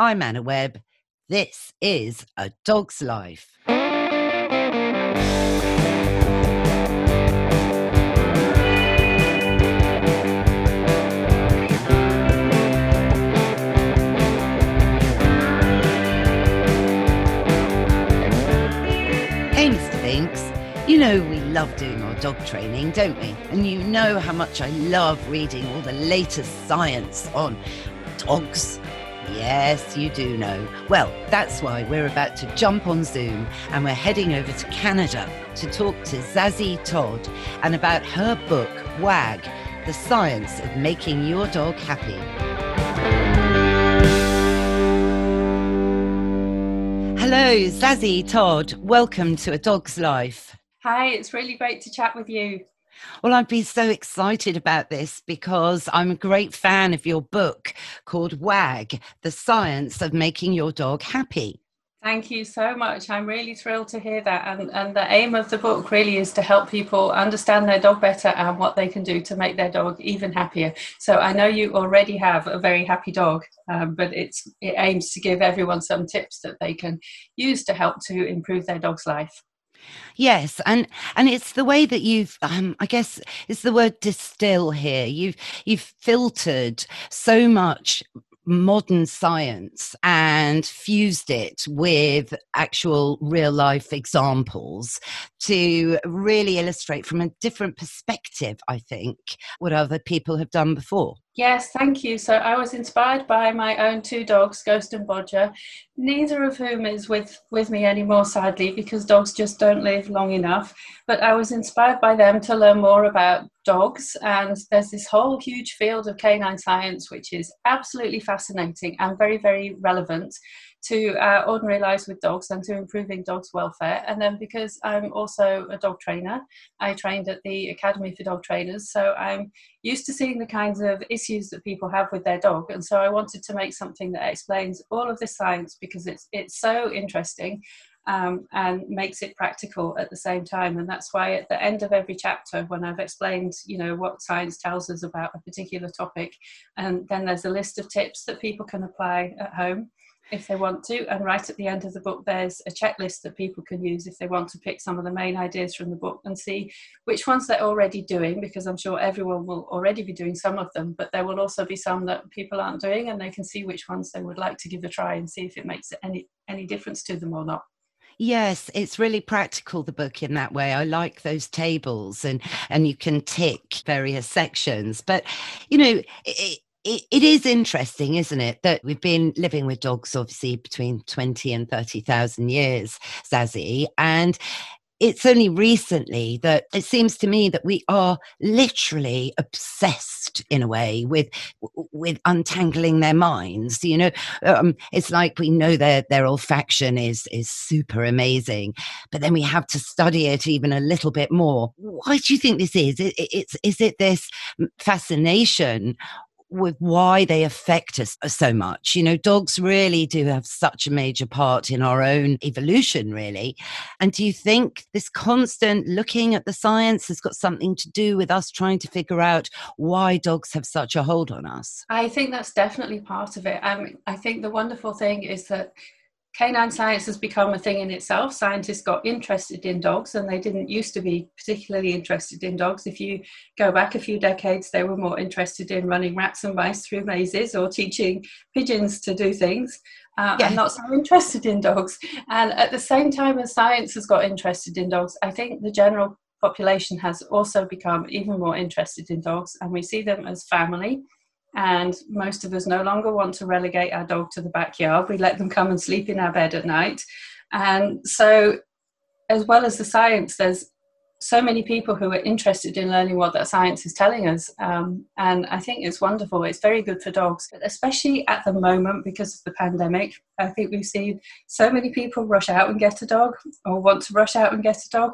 I'm Anna Webb. This is A Dog's Life. You know we love doing our dog training, don't we? And you know how much I love reading all the latest science on dogs. Yes, you do know. Well, that's why we're about to jump on Zoom and we're heading over to Canada to talk to Zazie Todd and about her book, WAG The Science of Making Your Dog Happy. Hello, Zazie Todd. Welcome to A Dog's Life. Hi, it's really great to chat with you. Well, I've been so excited about this because I'm a great fan of your book called WAG The Science of Making Your Dog Happy. Thank you so much. I'm really thrilled to hear that. And, and the aim of the book really is to help people understand their dog better and what they can do to make their dog even happier. So I know you already have a very happy dog, um, but it's, it aims to give everyone some tips that they can use to help to improve their dog's life. Yes, and and it's the way that you've, um, I guess, it's the word distill here. You've you've filtered so much modern science and fused it with actual real life examples to really illustrate from a different perspective, I think, what other people have done before. Yes, thank you. So I was inspired by my own two dogs, Ghost and Bodger, neither of whom is with, with me anymore, sadly, because dogs just don't live long enough. But I was inspired by them to learn more about dogs. And there's this whole huge field of canine science, which is absolutely fascinating and very, very relevant to uh, ordinary lives with dogs and to improving dogs' welfare. And then because I'm also a dog trainer, I trained at the Academy for Dog Trainers, so I'm used to seeing the kinds of issues that people have with their dog. And so I wanted to make something that explains all of this science because it's it's so interesting. Um, and makes it practical at the same time. And that's why at the end of every chapter, when I've explained, you know, what science tells us about a particular topic, and then there's a list of tips that people can apply at home if they want to. And right at the end of the book, there's a checklist that people can use if they want to pick some of the main ideas from the book and see which ones they're already doing, because I'm sure everyone will already be doing some of them, but there will also be some that people aren't doing, and they can see which ones they would like to give a try and see if it makes any, any difference to them or not. Yes, it's really practical the book in that way. I like those tables and and you can tick various sections. But you know, it, it is interesting, isn't it, that we've been living with dogs obviously between 20 and 30,000 years, Zazie, and it's only recently that it seems to me that we are literally obsessed in a way with with untangling their minds you know? Um, it's like we know their their olfaction is is super amazing but then we have to study it even a little bit more. Why do you think this is? It, it's is it this fascination with why they affect us uh, so much. You know, dogs really do have such a major part in our own evolution, really. And do you think this constant looking at the science has got something to do with us trying to figure out why dogs have such a hold on us? I think that's definitely part of it. Um, I think the wonderful thing is that canine science has become a thing in itself. Scientists got interested in dogs and they didn't used to be particularly interested in dogs. If you go back a few decades, they were more interested in running rats and mice through mazes or teaching pigeons to do things. Uh, yes. I'm not so interested in dogs. And at the same time as science has got interested in dogs, I think the general population has also become even more interested in dogs and we see them as family and most of us no longer want to relegate our dog to the backyard. We let them come and sleep in our bed at night. And so, as well as the science, there's so many people who are interested in learning what that science is telling us. Um, and I think it's wonderful. It's very good for dogs, especially at the moment because of the pandemic. I think we've seen so many people rush out and get a dog or want to rush out and get a dog.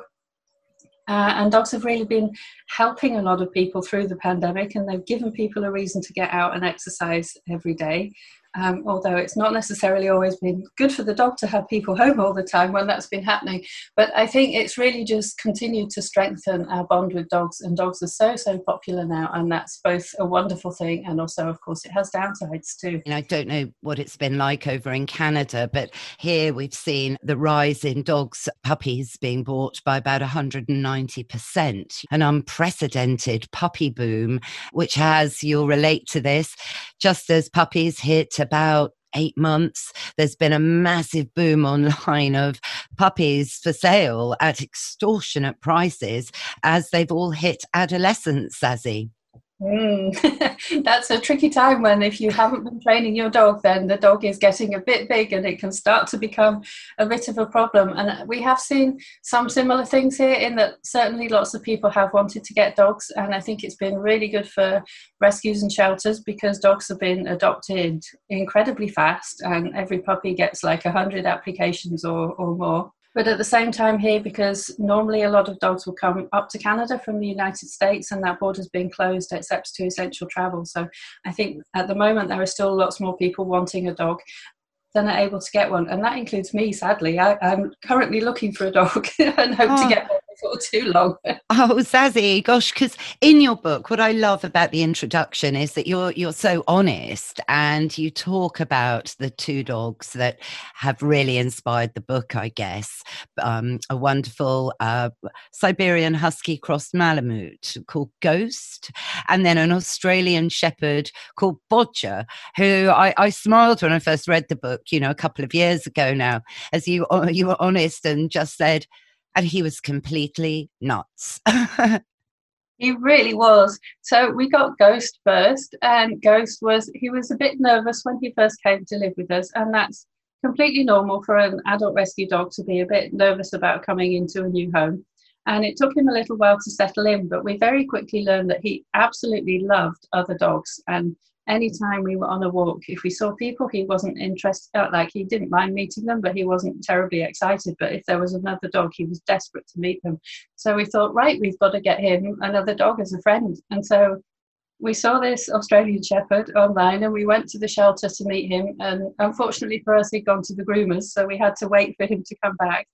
Uh, and dogs have really been helping a lot of people through the pandemic, and they've given people a reason to get out and exercise every day. Um, although it's not necessarily always been good for the dog to have people home all the time when that's been happening. But I think it's really just continued to strengthen our bond with dogs, and dogs are so, so popular now, and that's both a wonderful thing and also, of course, it has downsides too. And I don't know what it's been like over in Canada, but here we've seen the rise in dogs, puppies being bought by about 190%, an unprecedented puppy boom, which has, you'll relate to this, just as puppies hit about eight months, there's been a massive boom online of puppies for sale at extortionate prices as they've all hit adolescence, Zazie. Mm. That's a tricky time when, if you haven't been training your dog, then the dog is getting a bit big and it can start to become a bit of a problem. And we have seen some similar things here, in that certainly lots of people have wanted to get dogs. And I think it's been really good for rescues and shelters because dogs have been adopted incredibly fast, and every puppy gets like 100 applications or, or more. But at the same time, here, because normally a lot of dogs will come up to Canada from the United States, and that border's been closed except to essential travel. So I think at the moment there are still lots more people wanting a dog than are able to get one, and that includes me. Sadly, I, am currently looking for a dog and hope oh. to get one before too long. oh, Zazie, gosh, because in your book, what I love about the introduction is that you're you're so honest and you talk about the two dogs that have really inspired the book. I guess um, a wonderful uh, Siberian Husky cross Malamute called Ghost, and then an Australian Shepherd called Bodger, who I, I smiled when I first read the book. You know, a couple of years ago now, as you you were honest and just said and he was completely nuts. he really was. So we got Ghost first, and Ghost was he was a bit nervous when he first came to live with us, and that's completely normal for an adult rescue dog to be a bit nervous about coming into a new home. And it took him a little while to settle in, but we very quickly learned that he absolutely loved other dogs and anytime we were on a walk, if we saw people, he wasn't interested, uh, like he didn't mind meeting them, but he wasn't terribly excited. But if there was another dog, he was desperate to meet them. So we thought, right, we've got to get him another dog as a friend. And so we saw this Australian Shepherd online and we went to the shelter to meet him. And unfortunately for us, he'd gone to the groomers, so we had to wait for him to come back.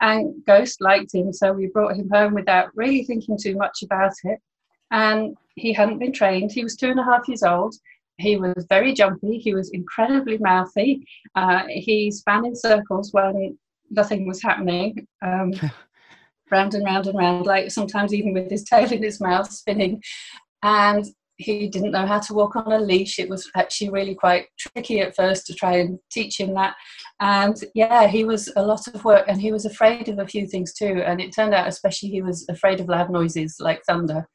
And Ghost liked him, so we brought him home without really thinking too much about it. And he hadn't been trained. He was two and a half years old he was very jumpy. He was incredibly mouthy. Uh, he span in circles when nothing was happening, um, round and round and round, like sometimes even with his tail in his mouth spinning. And he didn't know how to walk on a leash. It was actually really quite tricky at first to try and teach him that. And yeah, he was a lot of work and he was afraid of a few things too. And it turned out, especially, he was afraid of loud noises like thunder.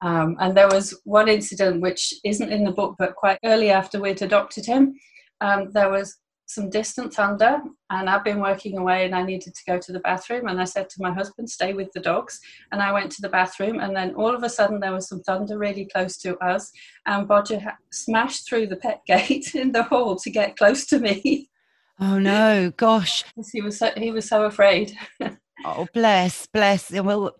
Um, and there was one incident which isn't in the book, but quite early after we'd adopted him, um, there was some distant thunder, and I've been working away and I needed to go to the bathroom. And I said to my husband, Stay with the dogs. And I went to the bathroom, and then all of a sudden there was some thunder really close to us, and Bodger smashed through the pet gate in the hall to get close to me. Oh no, gosh. he was so, he was so afraid. Oh, bless, bless. Well,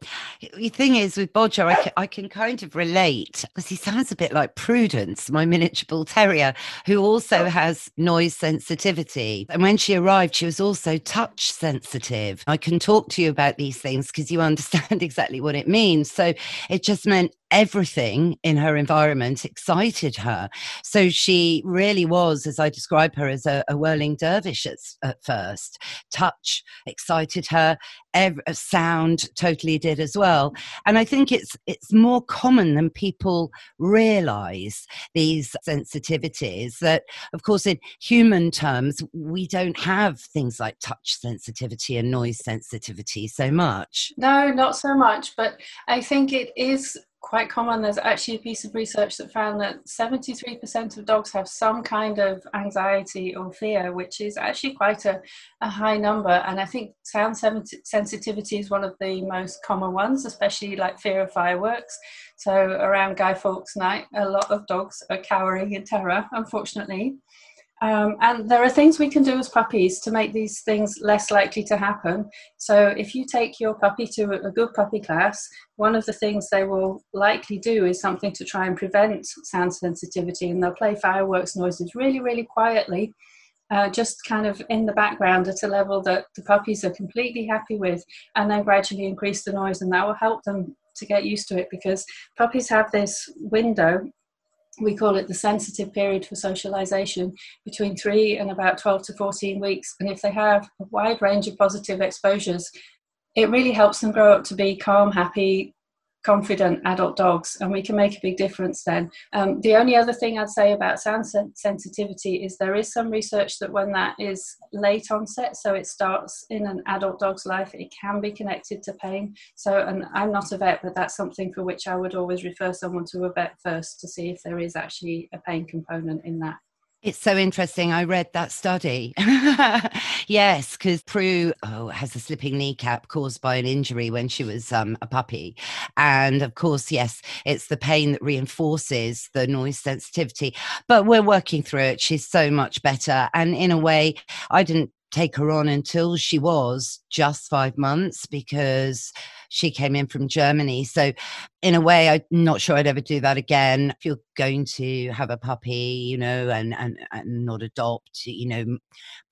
the thing is with Bodger, I can, I can kind of relate because he sounds a bit like Prudence, my miniature bull terrier, who also oh. has noise sensitivity. And when she arrived, she was also touch sensitive. I can talk to you about these things because you understand exactly what it means. So it just meant everything in her environment excited her. So she really was, as I describe her, as a, a whirling dervish at, at, first. Touch excited her, every, uh, sound totally did as well. And I think it's it's more common than people realize these sensitivities. That, of course, in human terms, we don't have things like touch sensitivity and noise sensitivity so much. No, not so much. But I think it is quite common. There's actually a piece of research that found that 73% of dogs have some kind of anxiety or fear, which is actually quite a, a high number. And I think sound sensitivity is one of the most common ones, especially like fear of fireworks. So around Guy Fawkes night, a lot of dogs are cowering in terror, unfortunately. Um, and there are things we can do as puppies to make these things less likely to happen. So, if you take your puppy to a good puppy class, one of the things they will likely do is something to try and prevent sound sensitivity, and they'll play fireworks noises really, really quietly. Uh, just kind of in the background at a level that the puppies are completely happy with, and then gradually increase the noise, and that will help them to get used to it because puppies have this window we call it the sensitive period for socialization between three and about 12 to 14 weeks. And if they have a wide range of positive exposures, it really helps them grow up to be calm, happy, confident adult dogs, and we can make a big difference then. Um, the only other thing I'd say about sound sensitivity is there is some research that when that is late onset, so it starts in an adult dog's life, it can be connected to pain. So, and I'm not a vet, but that's something for which I would always refer someone to a vet first to see if there is actually a pain component in that. It's so interesting. I read that study. yes, because Prue oh, has a slipping kneecap caused by an injury when she was um, a puppy. And of course, yes, it's the pain that reinforces the noise sensitivity. But we're working through it. She's so much better. And in a way, I didn't take her on until she was just five months because she came in from Germany. So, in a way, I'm not sure I'd ever do that again. If you're going to have a puppy, you know, and, and, and not adopt, you know,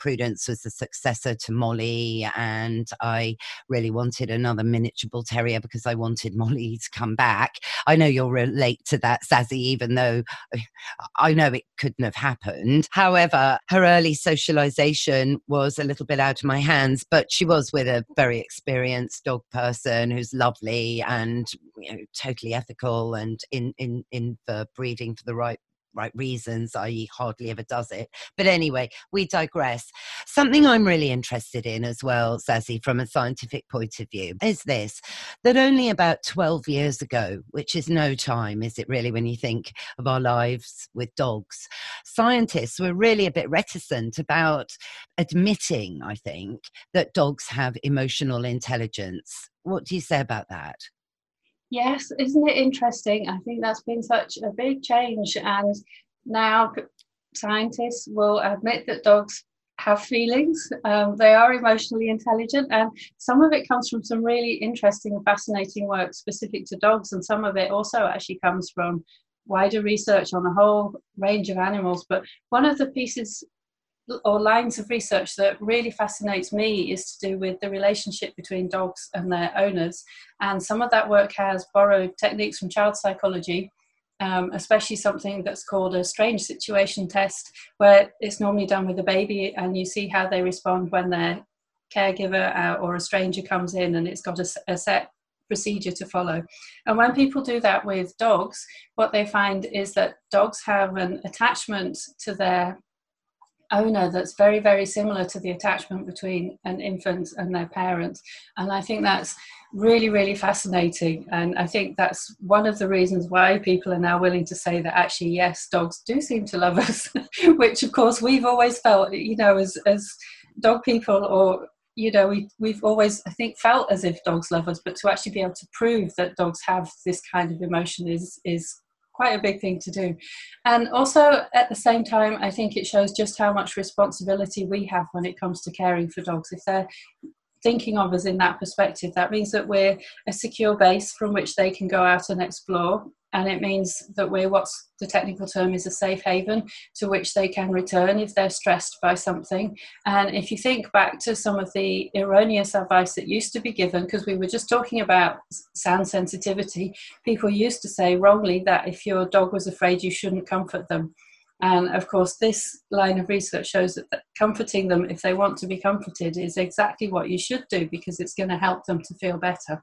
Prudence was the successor to Molly. And I really wanted another miniature bull terrier because I wanted Molly to come back. I know you'll relate to that, Zazie, even though I know it couldn't have happened. However, her early socialization was a little bit out of my hands, but she was with a very experienced dog person who's lovely and you know, totally ethical and in in in for breeding for the right right reasons, i.e., hardly ever does it. But anyway, we digress. Something I'm really interested in as well, Zazie, from a scientific point of view, is this that only about 12 years ago, which is no time, is it really, when you think of our lives with dogs, scientists were really a bit reticent about admitting, I think, that dogs have emotional intelligence. What do you say about that? Yes, isn't it interesting? I think that's been such a big change, and now scientists will admit that dogs have feelings. Um, they are emotionally intelligent, and some of it comes from some really interesting fascinating work specific to dogs, and some of it also actually comes from wider research on a whole range of animals. But one of the pieces or lines of research that really fascinates me is to do with the relationship between dogs and their owners. And some of that work has borrowed techniques from child psychology, um, especially something that's called a strange situation test, where it's normally done with a baby and you see how they respond when their caregiver uh, or a stranger comes in and it's got a, a set procedure to follow. And when people do that with dogs, what they find is that dogs have an attachment to their owner that's very very similar to the attachment between an infant and their parents. And i think that's really really fascinating. And i think that's one of the reasons why people are now willing to say that actually yes dogs do seem to love us which of course we've always felt you know as as dog people or you know we, we've always i think felt as if dogs love us. But to actually be able to prove that dogs have this kind of emotion is is quite a big thing to do. And also, at the same time, I think it shows just how much responsibility we have when it comes to caring for dogs. If they're thinking of us in that perspective, that means that we're a secure base from which they can go out and explore and it means that we're what's the technical term is a safe haven to which they can return if they're stressed by something. And if you think back to some of the erroneous advice that used to be given, because we were just talking about sound sensitivity, people used to say wrongly that if your dog was afraid, you shouldn't comfort them. And of course, this line of research shows that, comforting them, if they want to be comforted, is exactly what you should do because it's going to help them to feel better.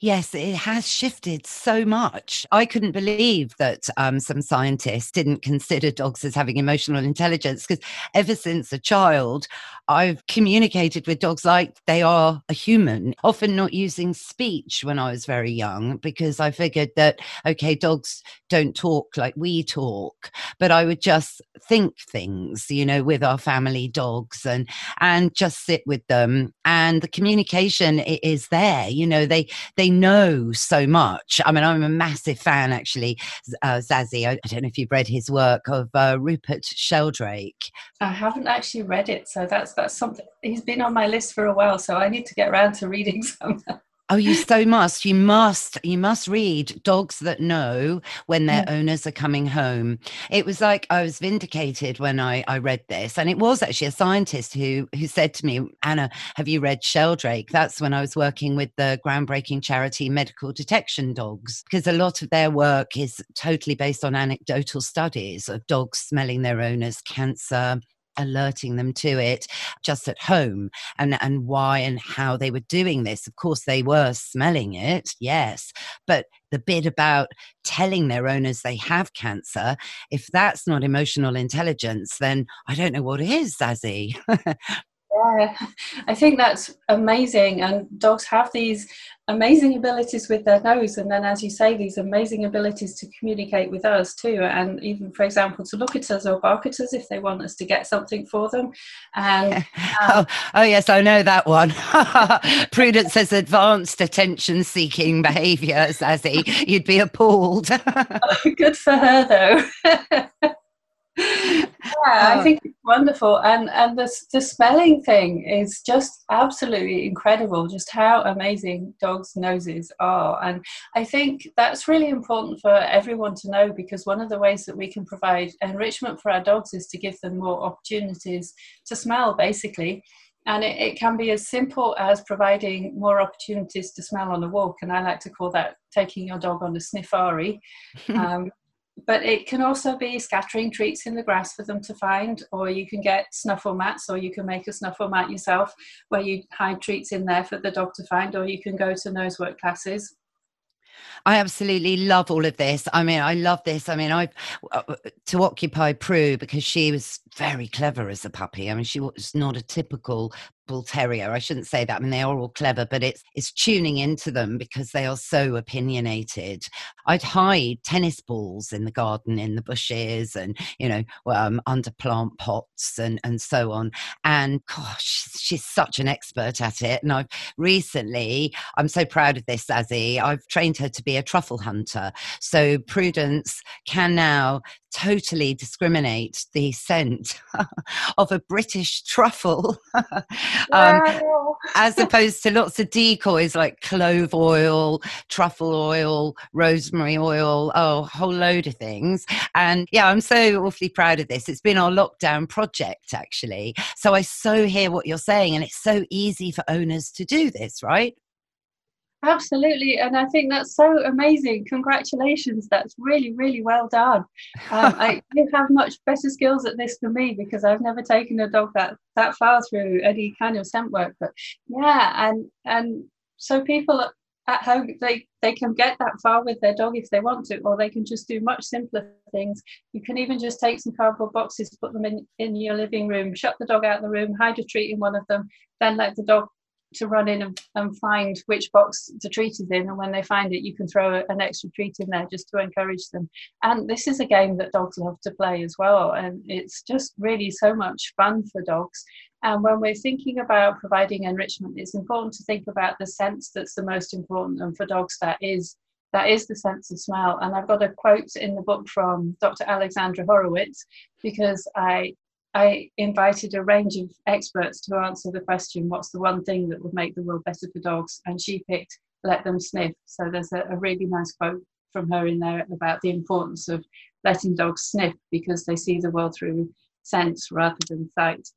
Yes, it has shifted so much. I couldn't believe that um, some scientists didn't consider dogs as having emotional intelligence because ever since a child, I've communicated with dogs like they are a human, often not using speech when I was very young because I figured that, okay, dogs don't talk like we talk, but I would just think things, you know, with our family dogs and, and just sit with them. And the communication is there, you know, they, they know so much. I mean, I'm a massive fan, actually, uh, Zazie. I, I, don't know if you've read his work of uh, Rupert Sheldrake. I haven't actually read it, so that's that's something. He's been on my list for a while, so I need to get around to reading some. Oh, you so must. You must. You must read Dogs That Know when their yeah. owners are coming home. It was like I was vindicated when I, I read this. And it was actually a scientist who who said to me, Anna, have you read Sheldrake? That's when I was working with the groundbreaking charity Medical Detection Dogs, because a lot of their work is totally based on anecdotal studies of dogs smelling their owners' cancer, alerting them to it just at home and, and why and how they were doing this. Of course, they were smelling it, yes, but the bit about telling their owners they have cancer, if that's not emotional intelligence, then I don't know what is, Zazie. Yeah, I think that's amazing. And dogs have these amazing abilities with their nose, and then, as you say, these amazing abilities to communicate with us too. And even, for example, to look at us or bark at us if they want us to get something for them. And um, oh, oh, yes, I know that one. Prudence says advanced attention-seeking behaviour, Zazie. You'd be appalled. Good for her, though yeah, I oh. think it's wonderful, and and the the smelling thing is just absolutely incredible. Just how amazing dogs' noses are, and I think that's really important for everyone to know because one of the ways that we can provide enrichment for our dogs is to give them more opportunities to smell, basically. And it, it can be as simple as providing more opportunities to smell on a walk, and I like to call that taking your dog on a sniffari. Um, but it can also be scattering treats in the grass for them to find, or you can get snuffle mats, or you can make a snuffle mat yourself where you hide treats in there for the dog to find, or you can go to nose work classes. I absolutely love all of this. I mean, I love this. I mean, I uh, to occupy Prue because she was very clever as a puppy. I mean, she was not a typical bull terrier. I shouldn't say that. I mean, they are all clever, but it's it's tuning into them because they are so opinionated. I'd hide tennis balls in the garden, in the bushes, and you know, um, under plant pots and and so on. And gosh, she's such an expert at it. And I've recently, I'm so proud of this, Zazie. I've trained her to be a truffle hunter. So Prudence can now totally discriminate the scent of a British truffle um, as opposed to lots of decoys like clove oil, truffle oil, rosemary oil, oh, a whole load of things. And yeah, I'm so awfully proud of this. It's been our lockdown project, actually. So I so hear what you're saying, and it's so easy for owners to do this, right? Absolutely, and I think that's so amazing. Congratulations, that's really, really well done. Um, I, you have much better skills at this than me because I've never taken a dog that that far through any kind of scent work. But yeah, and and so people at home they they can get that far with their dog if they want to, or they can just do much simpler things. You can even just take some cardboard boxes, put them in in your living room, shut the dog out of the room, hide a treat in one of them, then let the dog to run in and, and, find which box the treat is in. And when they find it, you can throw an extra treat in there just to encourage them. And this is a game that dogs love to play as well. And it's just really so much fun for dogs. And when we're thinking about providing enrichment, it's important to think about the sense that's the most important. And for dogs, that is that is the sense of smell. And I've got a quote in the book from Dr. Alexandra Horowitz because I I invited a range of experts to answer the question what's the one thing that would make the world better for dogs? And she picked let them sniff. So there's a, a really nice quote from her in there about the importance of letting dogs sniff because they see the world through sense rather than sight.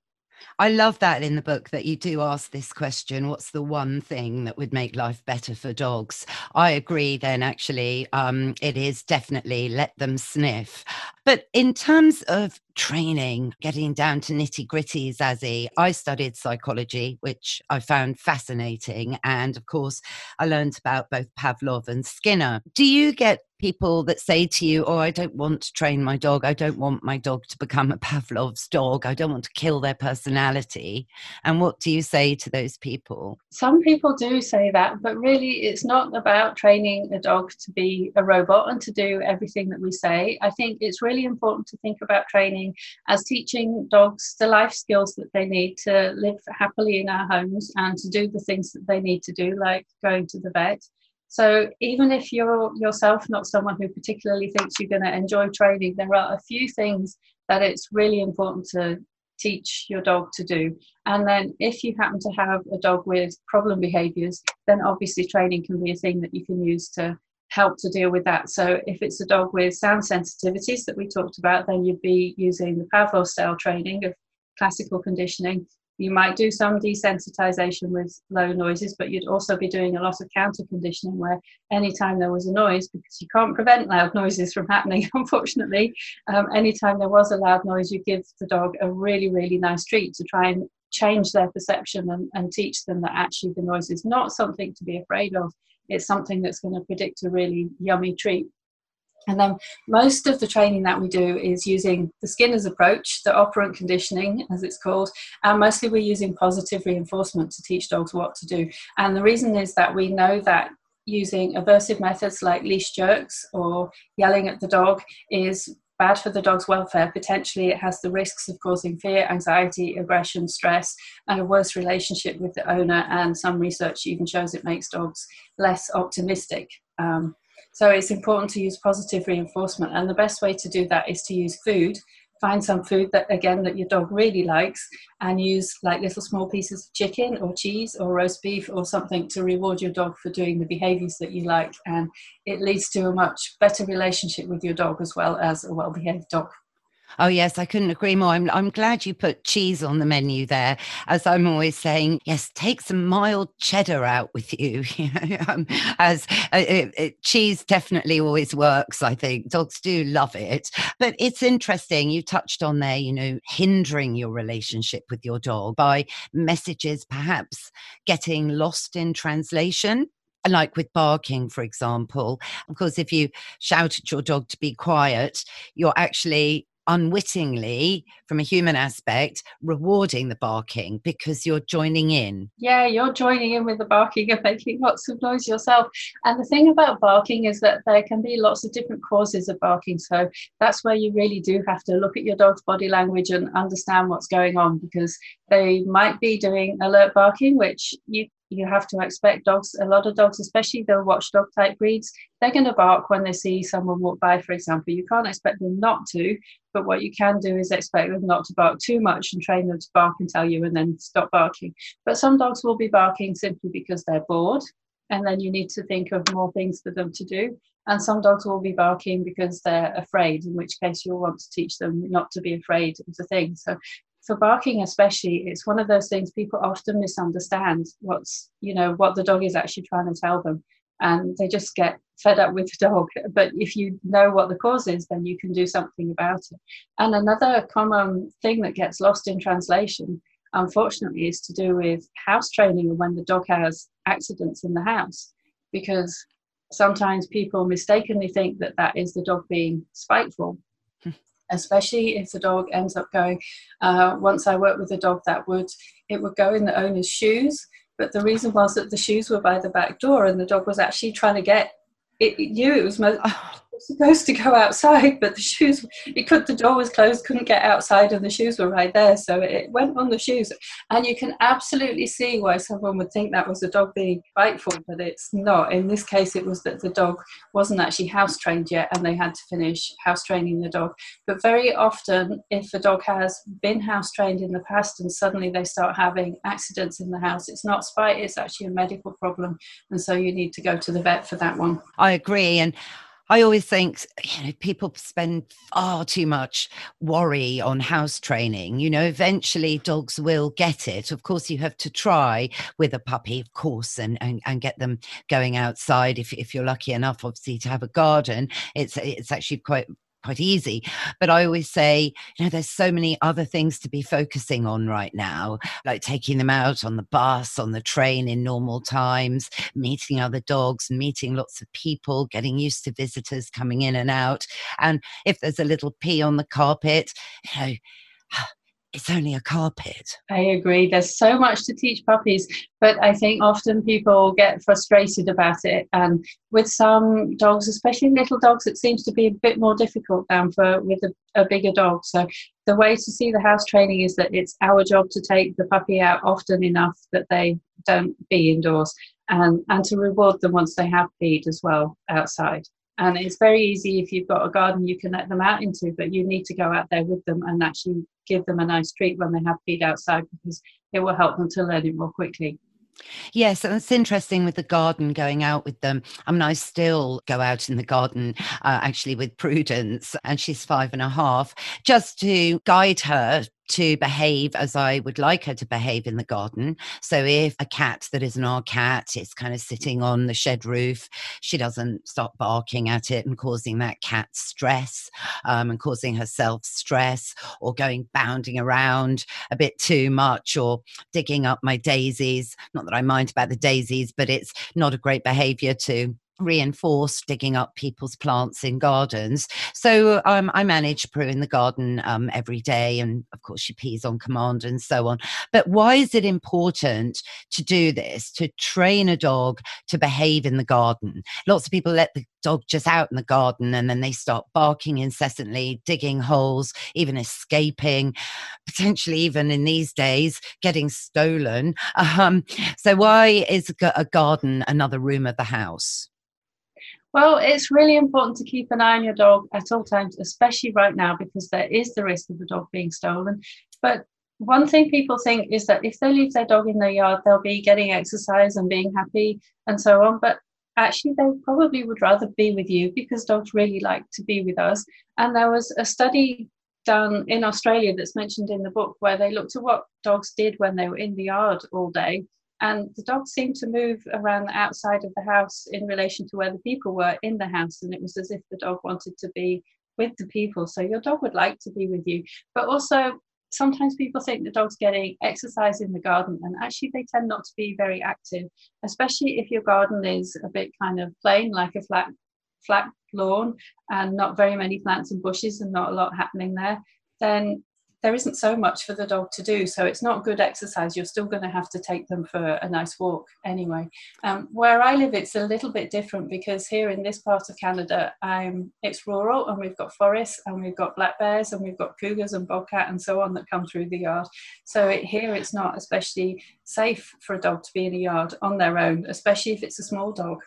I love that in the book that you do ask this question what's the one thing that would make life better for dogs? I agree, then, actually, um, it is definitely let them sniff. But in terms of training, getting down to nitty gritty, Zazie, I studied psychology, which I found fascinating. And of course, I learned about both Pavlov and Skinner. Do you get people that say to you, Oh, I don't want to train my dog. I don't want my dog to become a Pavlov's dog. I don't want to kill their personality. And what do you say to those people? Some people do say that, but really it's not about training a dog to be a robot and to do everything that we say. I think it's really really important to think about training as teaching dogs the life skills that they need to live happily in our homes and to do the things that they need to do, like going to the vet. So even if you're yourself not someone who particularly thinks you're going to enjoy training, there are a few things that it's really important to teach your dog to do. And then if you happen to have a dog with problem behaviors, then obviously training can be a thing that you can use to help to deal with that. So if it's a dog with sound sensitivities that we talked about, then you'd be using the Pavlov style training of classical conditioning. You might do some desensitization with low noises, but you'd also be doing a lot of counter conditioning where anytime there was a noise, because you can't prevent loud noises from happening, unfortunately, um, anytime there was a loud noise, you give the dog a really, really nice treat to try and change their perception and, and teach them that actually the noise is not something to be afraid of it's something that's going to predict a really yummy treat. And then most of the training that we do is using the Skinner's approach, the operant conditioning, as it's called, and mostly we're using positive reinforcement to teach dogs what to do. And the reason is that we know that using aversive methods like leash jerks or yelling at the dog is bad for the dog's welfare. Potentially, it has the risks of causing fear, anxiety, aggression, stress, and a worse relationship with the owner. And some research even shows it makes dogs less optimistic. Um, so it's important to use positive reinforcement. And the best way to do that is to use food find some food that again that your dog really likes and use like little small pieces of chicken or cheese or roast beef or something to reward your dog for doing the behaviors that you like. And it leads to a much better relationship with your dog as well as a well-behaved dog Oh, yes, I couldn't agree more. I'm, I'm glad you put cheese on the menu there. As I'm always saying, yes, take some mild cheddar out with you. um, as uh, it, it, cheese definitely always works, I think. Dogs do love it. But it's interesting. You touched on there, you know, hindering your relationship with your dog by messages perhaps getting lost in translation like with barking, for example. Of course, if you shout at your dog to be quiet, you're actually unwittingly, from a human aspect, rewarding the barking because you're joining in. Yeah, you're joining in with the barking and making lots of noise yourself. And the thing about barking is that there can be lots of different causes of barking. So that's where you really do have to look at your dog's body language and understand what's going on because they might be doing alert barking, which you you have to expect dogs a lot of dogs especially the watchdog type breeds they're going to bark when they see someone walk by for example. You can't expect them not to but what you can do is expect them not to bark too much and train them to bark and tell you and then stop barking. But some dogs will be barking simply because they're bored and then you need to think of more things for them to do. And some dogs will be barking because they're afraid in which case you'll want to teach them not to be afraid of the thing. So for barking especially it's one of those things people often misunderstand what's you know what the dog is actually trying to tell them. And they just get fed up with the dog. But if you know what the cause is then you can do something about it. And another common thing that gets lost in translation unfortunately is to do with house training and when the dog has accidents in the house. Because sometimes people mistakenly think that that is the dog being spiteful especially if the dog ends up going. Uh, once I worked with a dog that would it would go in the owner's shoes, but the reason was that the shoes were by the back door, and the dog was actually trying to get. It, knew it was most, supposed to go outside, but the shoes, it could, the door was closed, couldn't get outside, and the shoes were right there. So it went on the shoes. And you can absolutely see why someone would think that was a dog being spiteful, but it's not. In this case, it was that the dog wasn't actually house trained yet, and they had to finish house training the dog. But very often, if a dog has been house trained in the past and suddenly they start having accidents in the house, it's not spite, it's actually a medical problem. And so you need to go to the vet for that one. I agree. And I always think, you know, people spend far too much worry on house training. You know, eventually dogs will get it. Of course, you have to try with a puppy, of course, and, and, and get them going outside. If, if you're lucky enough, obviously, to have a garden, it's, it's actually quite quite easy. But I always say, you know, there's so many other things to be focusing on right now, like taking them out on the bus, on the train in normal times, meeting other dogs, meeting lots of people, getting used to visitors coming in and out. And if there's a little pee on the carpet, you know, it's only a carpet. I agree. There's so much to teach puppies, but I think often people get frustrated about it. And with some dogs, especially little dogs, it seems to be a bit more difficult than for with a, a bigger dog. So the way to see the house training is that it's our job to take the puppy out often enough that they don't be indoors and, and to reward them once they have peed as well outside. And it's very easy if you've got a garden you can let them out into, but you need to go out there with them and actually give them a nice treat when they have feed outside because it will help them to learn it more quickly. Yes, and it's interesting with the garden going out with them. I mean, I still go out in the garden uh, actually with Prudence, and she's five and a half, just to guide her to behave as I would like her to behave in the garden. So if a cat that isn't our cat is kind of sitting on the shed roof, she doesn't stop barking at it and causing that cat stress um, and causing herself stress or going bounding around a bit too much or digging up my daisies. Not that I mind about the daisies, but it's not a great behavior to reinforce digging up people's plants in gardens. So um, I manage Prue in the garden um, every day, and of course she pees on command and so on. But why is it important to do this? To train a dog to behave in the garden? Lots of people let the dog just out in the garden and then they start barking incessantly, digging holes, even escaping, potentially even in these days getting stolen. Um, so why is a garden another room of the house? Well, it's really important to keep an eye on your dog at all times, especially right now, because there is the risk of the dog being stolen. But one thing people think is that if they leave their dog in their yard, they'll be getting exercise and being happy and so on. But actually, they probably would rather be with you because dogs really like to be with us. And there was a study done in Australia that's mentioned in the book where they looked at what dogs did when they were in the yard all day and the dog seemed to move around the outside of the house in relation to where the people were in the house. And it was as if the dog wanted to be with the people. So your dog would like to be with you. But also, sometimes people think the dog's getting exercise in the garden, and actually, they tend not to be very active, especially if your garden is a bit kind of plain, like a flat, flat lawn, and not very many plants and bushes, and not a lot happening there. Then there isn't so much for the dog to do. So it's not good exercise. You're still going to have to take them for a nice walk anyway. Um, where I live, it's a little bit different because here in this part of Canada, um, it's rural and we've got forests and we've got black bears and we've got cougars and bobcat and so on that come through the yard. So it, here it's not especially safe for a dog to be in a yard on their own, especially if it's a small dog.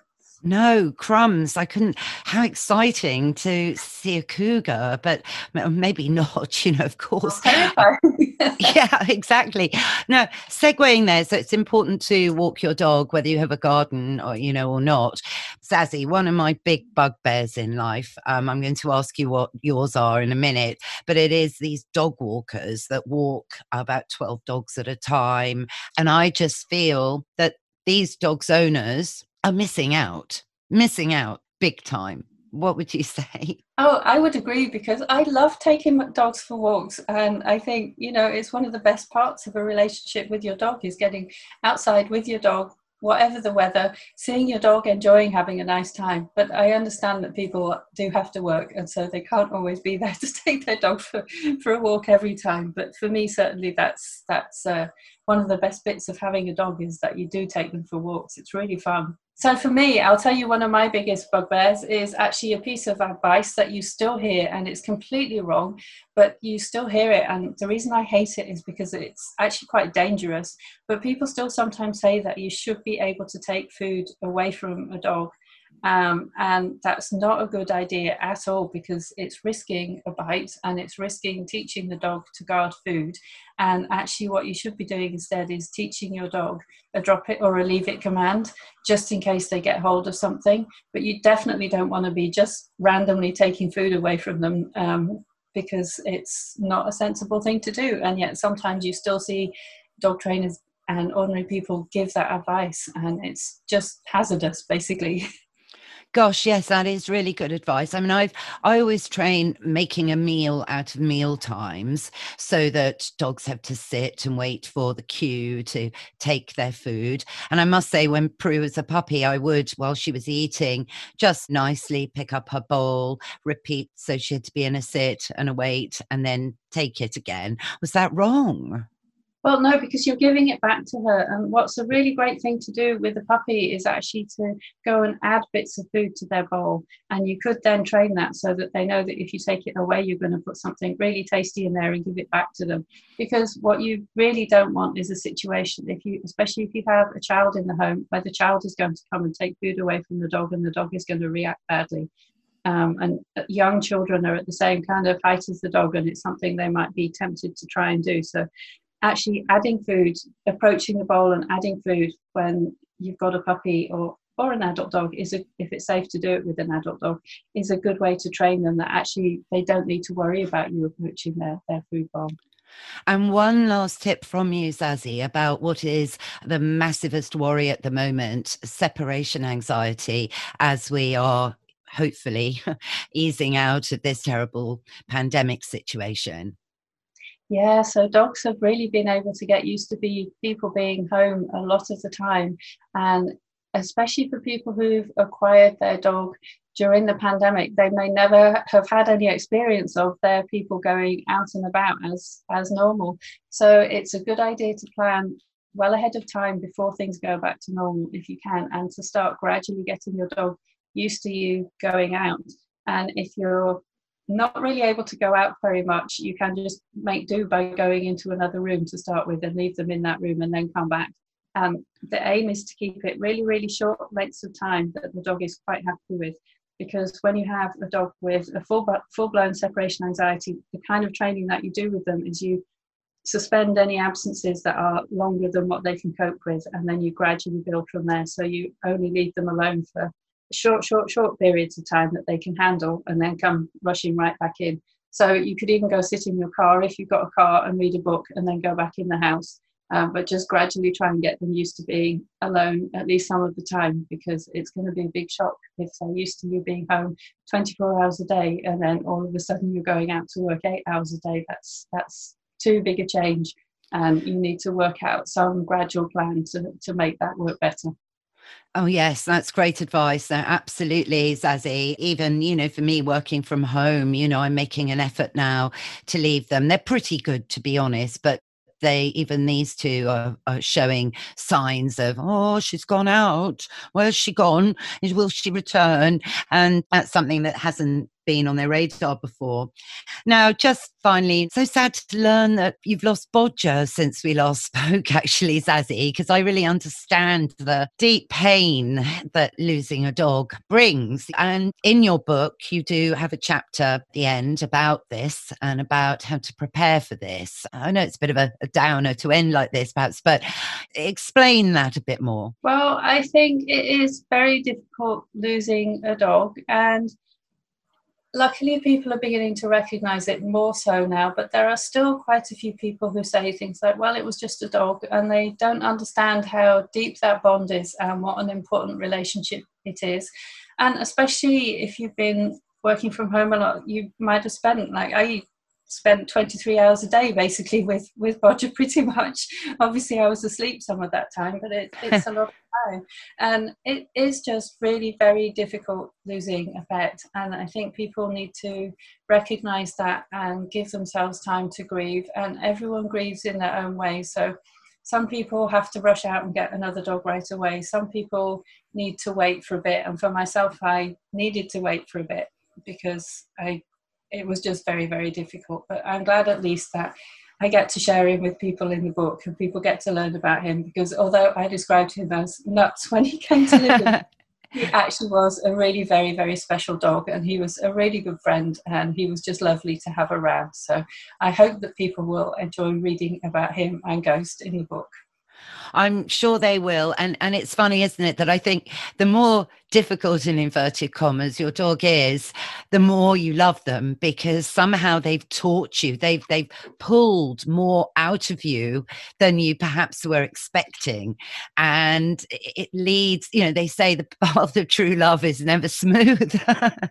No, crumbs. I couldn't. How exciting to see a cougar, but maybe not, you know, of course. yeah, exactly. Now, segueing there, so it's important to walk your dog, whether you have a garden or, you know, or not. Zazie, one of my big bugbears in life, um, I'm going to ask you what yours are in a minute, but it is these dog walkers that walk about 12 dogs at a time. And I just feel that these dogs' owners are missing out, missing out big time. What would you say? Oh, I would agree because I love taking dogs for walks. And I think, you know, it's one of the best parts of a relationship with your dog is getting outside with your dog, whatever the weather, seeing your dog enjoying having a nice time. But I understand that people do have to work, and so they can't always be there to take their dog for, for a walk every time. But for me, certainly, that's that's uh, one of the best bits of having a dog is that you do take them for walks. It's really fun. So for me, I'll tell you one of my biggest bugbears is actually a piece of advice that you still hear and it's completely wrong, but you still hear it. And the reason I hate it is because it's actually quite dangerous. But people still sometimes say that you should be able to take food away from a dog. Um, and that's not a good idea at all because it's risking a bite and it's risking teaching the dog to guard food. And actually, what you should be doing instead is teaching your dog a drop it or a leave it command just in case they get hold of something. But you definitely don't want to be just randomly taking food away from them um, because it's not a sensible thing to do. And yet, sometimes you still see dog trainers and ordinary people give that advice, and it's just hazardous basically. Gosh, yes, that is really good advice. I mean, I've I always train making a meal out of meal times so that dogs have to sit and wait for the cue to take their food. And I must say, when Prue was a puppy, I would, while she was eating, just nicely pick up her bowl, repeat so she had to be in a sit and a wait, and then take it again. Was that wrong? Well, no, because you're giving it back to her. And what's a really great thing to do with a puppy is actually to go and add bits of food to their bowl. And you could then train that so that they know that if you take it away, you're going to put something really tasty in there and give it back to them. Because what you really don't want is a situation, if you, especially if you have a child in the home, where the child is going to come and take food away from the dog and the dog is going to react badly. Um, and young children are at the same kind of height as the dog, and it's something they might be tempted to try and do. So actually adding food, approaching the bowl and adding food when you've got a puppy or or an adult dog is a, if it's safe to do it with an adult dog is a good way to train them that actually they don't need to worry about you approaching their, their food bowl. And one last tip from you, Zazie, about what is the massivest worry at the moment separation anxiety, as we are hopefully easing out of this terrible pandemic situation. Yeah, so dogs have really been able to get used to be people being home a lot of the time, and especially for people who've acquired their dog during the pandemic, they may never have had any experience of their people going out and about as as normal. So it's a good idea to plan well ahead of time before things go back to normal if you can, and to start gradually getting your dog used to you going out. And if you're not really able to go out very much, you can just make do by going into another room to start with and leave them in that room and then come back. Um, the aim is to keep it really, really short lengths of time that the dog is quite happy with. Because when you have a dog with a full, full blown separation anxiety, the kind of training that you do with them is you suspend any absences that are longer than what they can cope with, and then you gradually build from there. So you only leave them alone for short, short, short periods of time that they can handle and then come rushing right back in. So you could even go sit in your car if you've got a car and read a book and then go back in the house. Um, but just gradually try and get them used to being alone at least some of the time because it's going to be a big shock if they're used to you being home 24 hours a day and then all of a sudden you're going out to work eight hours a day. That's that's too big a change, and you need to work out some gradual plan to to make that work better. Oh, yes, that's great advice. Uh, absolutely, Zazie. Even, you know, for me working from home, you know, I'm making an effort now to leave them. They're pretty good, to be honest, but they even these two are, are, showing signs of oh she's gone out where's she gone will she return and that's something that hasn't been on their radar before. Now, just finally, so sad to learn that you've lost Bodger since we last spoke, actually, Zazie, because I really understand the deep pain that losing a dog brings. And in your book, you do have a chapter at the end about this and about how to prepare for this. I know it's a bit of a, a downer to end like this, perhaps, but explain that a bit more. Well, I think it is very difficult losing a dog. And luckily people are beginning to recognize it more so now but there are still quite a few people who say things like well it was just a dog and they don't understand how deep that bond is and what an important relationship it is. And especially if you've been working from home a lot you might have spent like i spent 23 hours a day basically with with Bodger pretty much. Obviously, I was asleep some of that time, but it, it's a lot of time, and it is just really very difficult losing a pet. And I think people need to recognise that and give themselves time to grieve. And everyone grieves in their own way. So. Some people have to rush out and get another dog right away. Some people need to wait for a bit. And for myself, I needed to wait for a bit because I it was just very, very difficult. But I'm glad at least that I get to share him with people in the book and people get to learn about him because although I described him as nuts when he came to live he actually was a really very very special dog and he was a really good friend and he was just lovely to have around so i hope that people will enjoy reading about him and ghost in the book I'm sure they will. And and it's funny, isn't it, that I think the more difficult in inverted commas your dog is, the more you love them because somehow they've taught you, they've they've pulled more out of you than you perhaps were expecting. And it leads, you know, they say the path of true love is never smooth.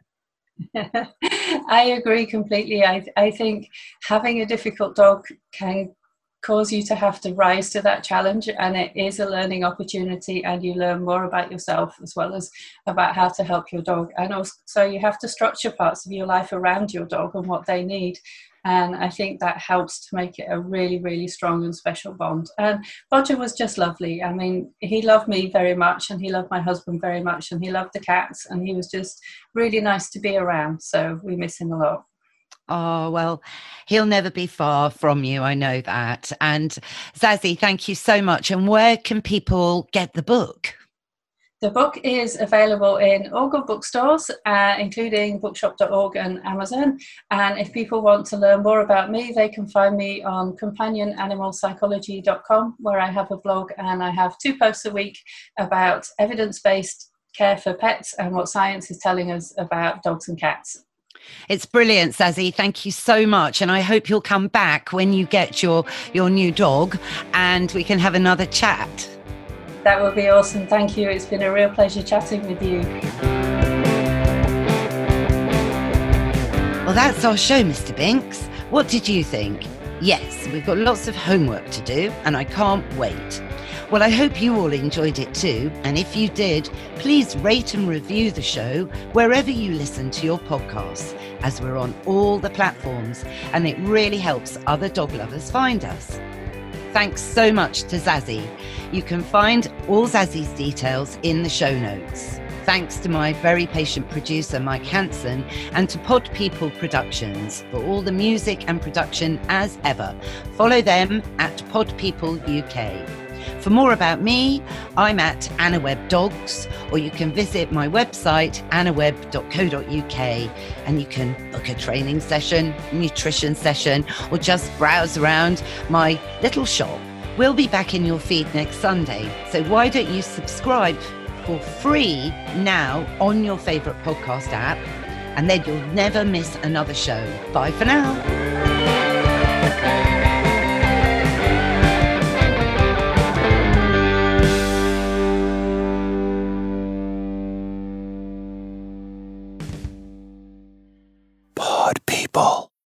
I agree completely. I, I think having a difficult dog can cause you to have to rise to that challenge and it is a learning opportunity and you learn more about yourself as well as about how to help your dog and also you have to structure parts of your life around your dog and what they need and I think that helps to make it a really, really strong and special bond. And Bodger was just lovely. I mean, he loved me very much, and he loved my husband very much, and he loved the cats, and he was just really nice to be around. So we miss him a lot. Oh, well, he'll never be far from you. I know that. And Zazie, thank you so much. And where can people get the book? The book is available in all good bookstores, uh, including bookshop.org and Amazon. And if people want to learn more about me, they can find me on companionanimalpsychology.com, where I have a blog and I have two posts a week about evidence based care for pets and what science is telling us about dogs and cats. It's brilliant, Zazie. Thank you so much. And I hope you'll come back when you get your, your new dog and we can have another chat. That would be awesome. Thank you. It's been a real pleasure chatting with you. Well, that's our show, Mr. Binks. What did you think? Yes, we've got lots of homework to do, and I can't wait. Well, I hope you all enjoyed it too. And if you did, please rate and review the show wherever you listen to your podcasts, as we're on all the platforms, and it really helps other dog lovers find us. Thanks so much to Zazie. You can find all Zazie's details in the show notes. Thanks to my very patient producer, Mike Hanson, and to Pod People Productions for all the music and production as ever. Follow them at Pod People UK. For more about me, I'm at Anna Webb Dogs, or you can visit my website, annawebb.co.uk, and you can book a training session, nutrition session, or just browse around my little shop. We'll be back in your feed next Sunday, so why don't you subscribe for free now on your favourite podcast app, and then you'll never miss another show. Bye for now.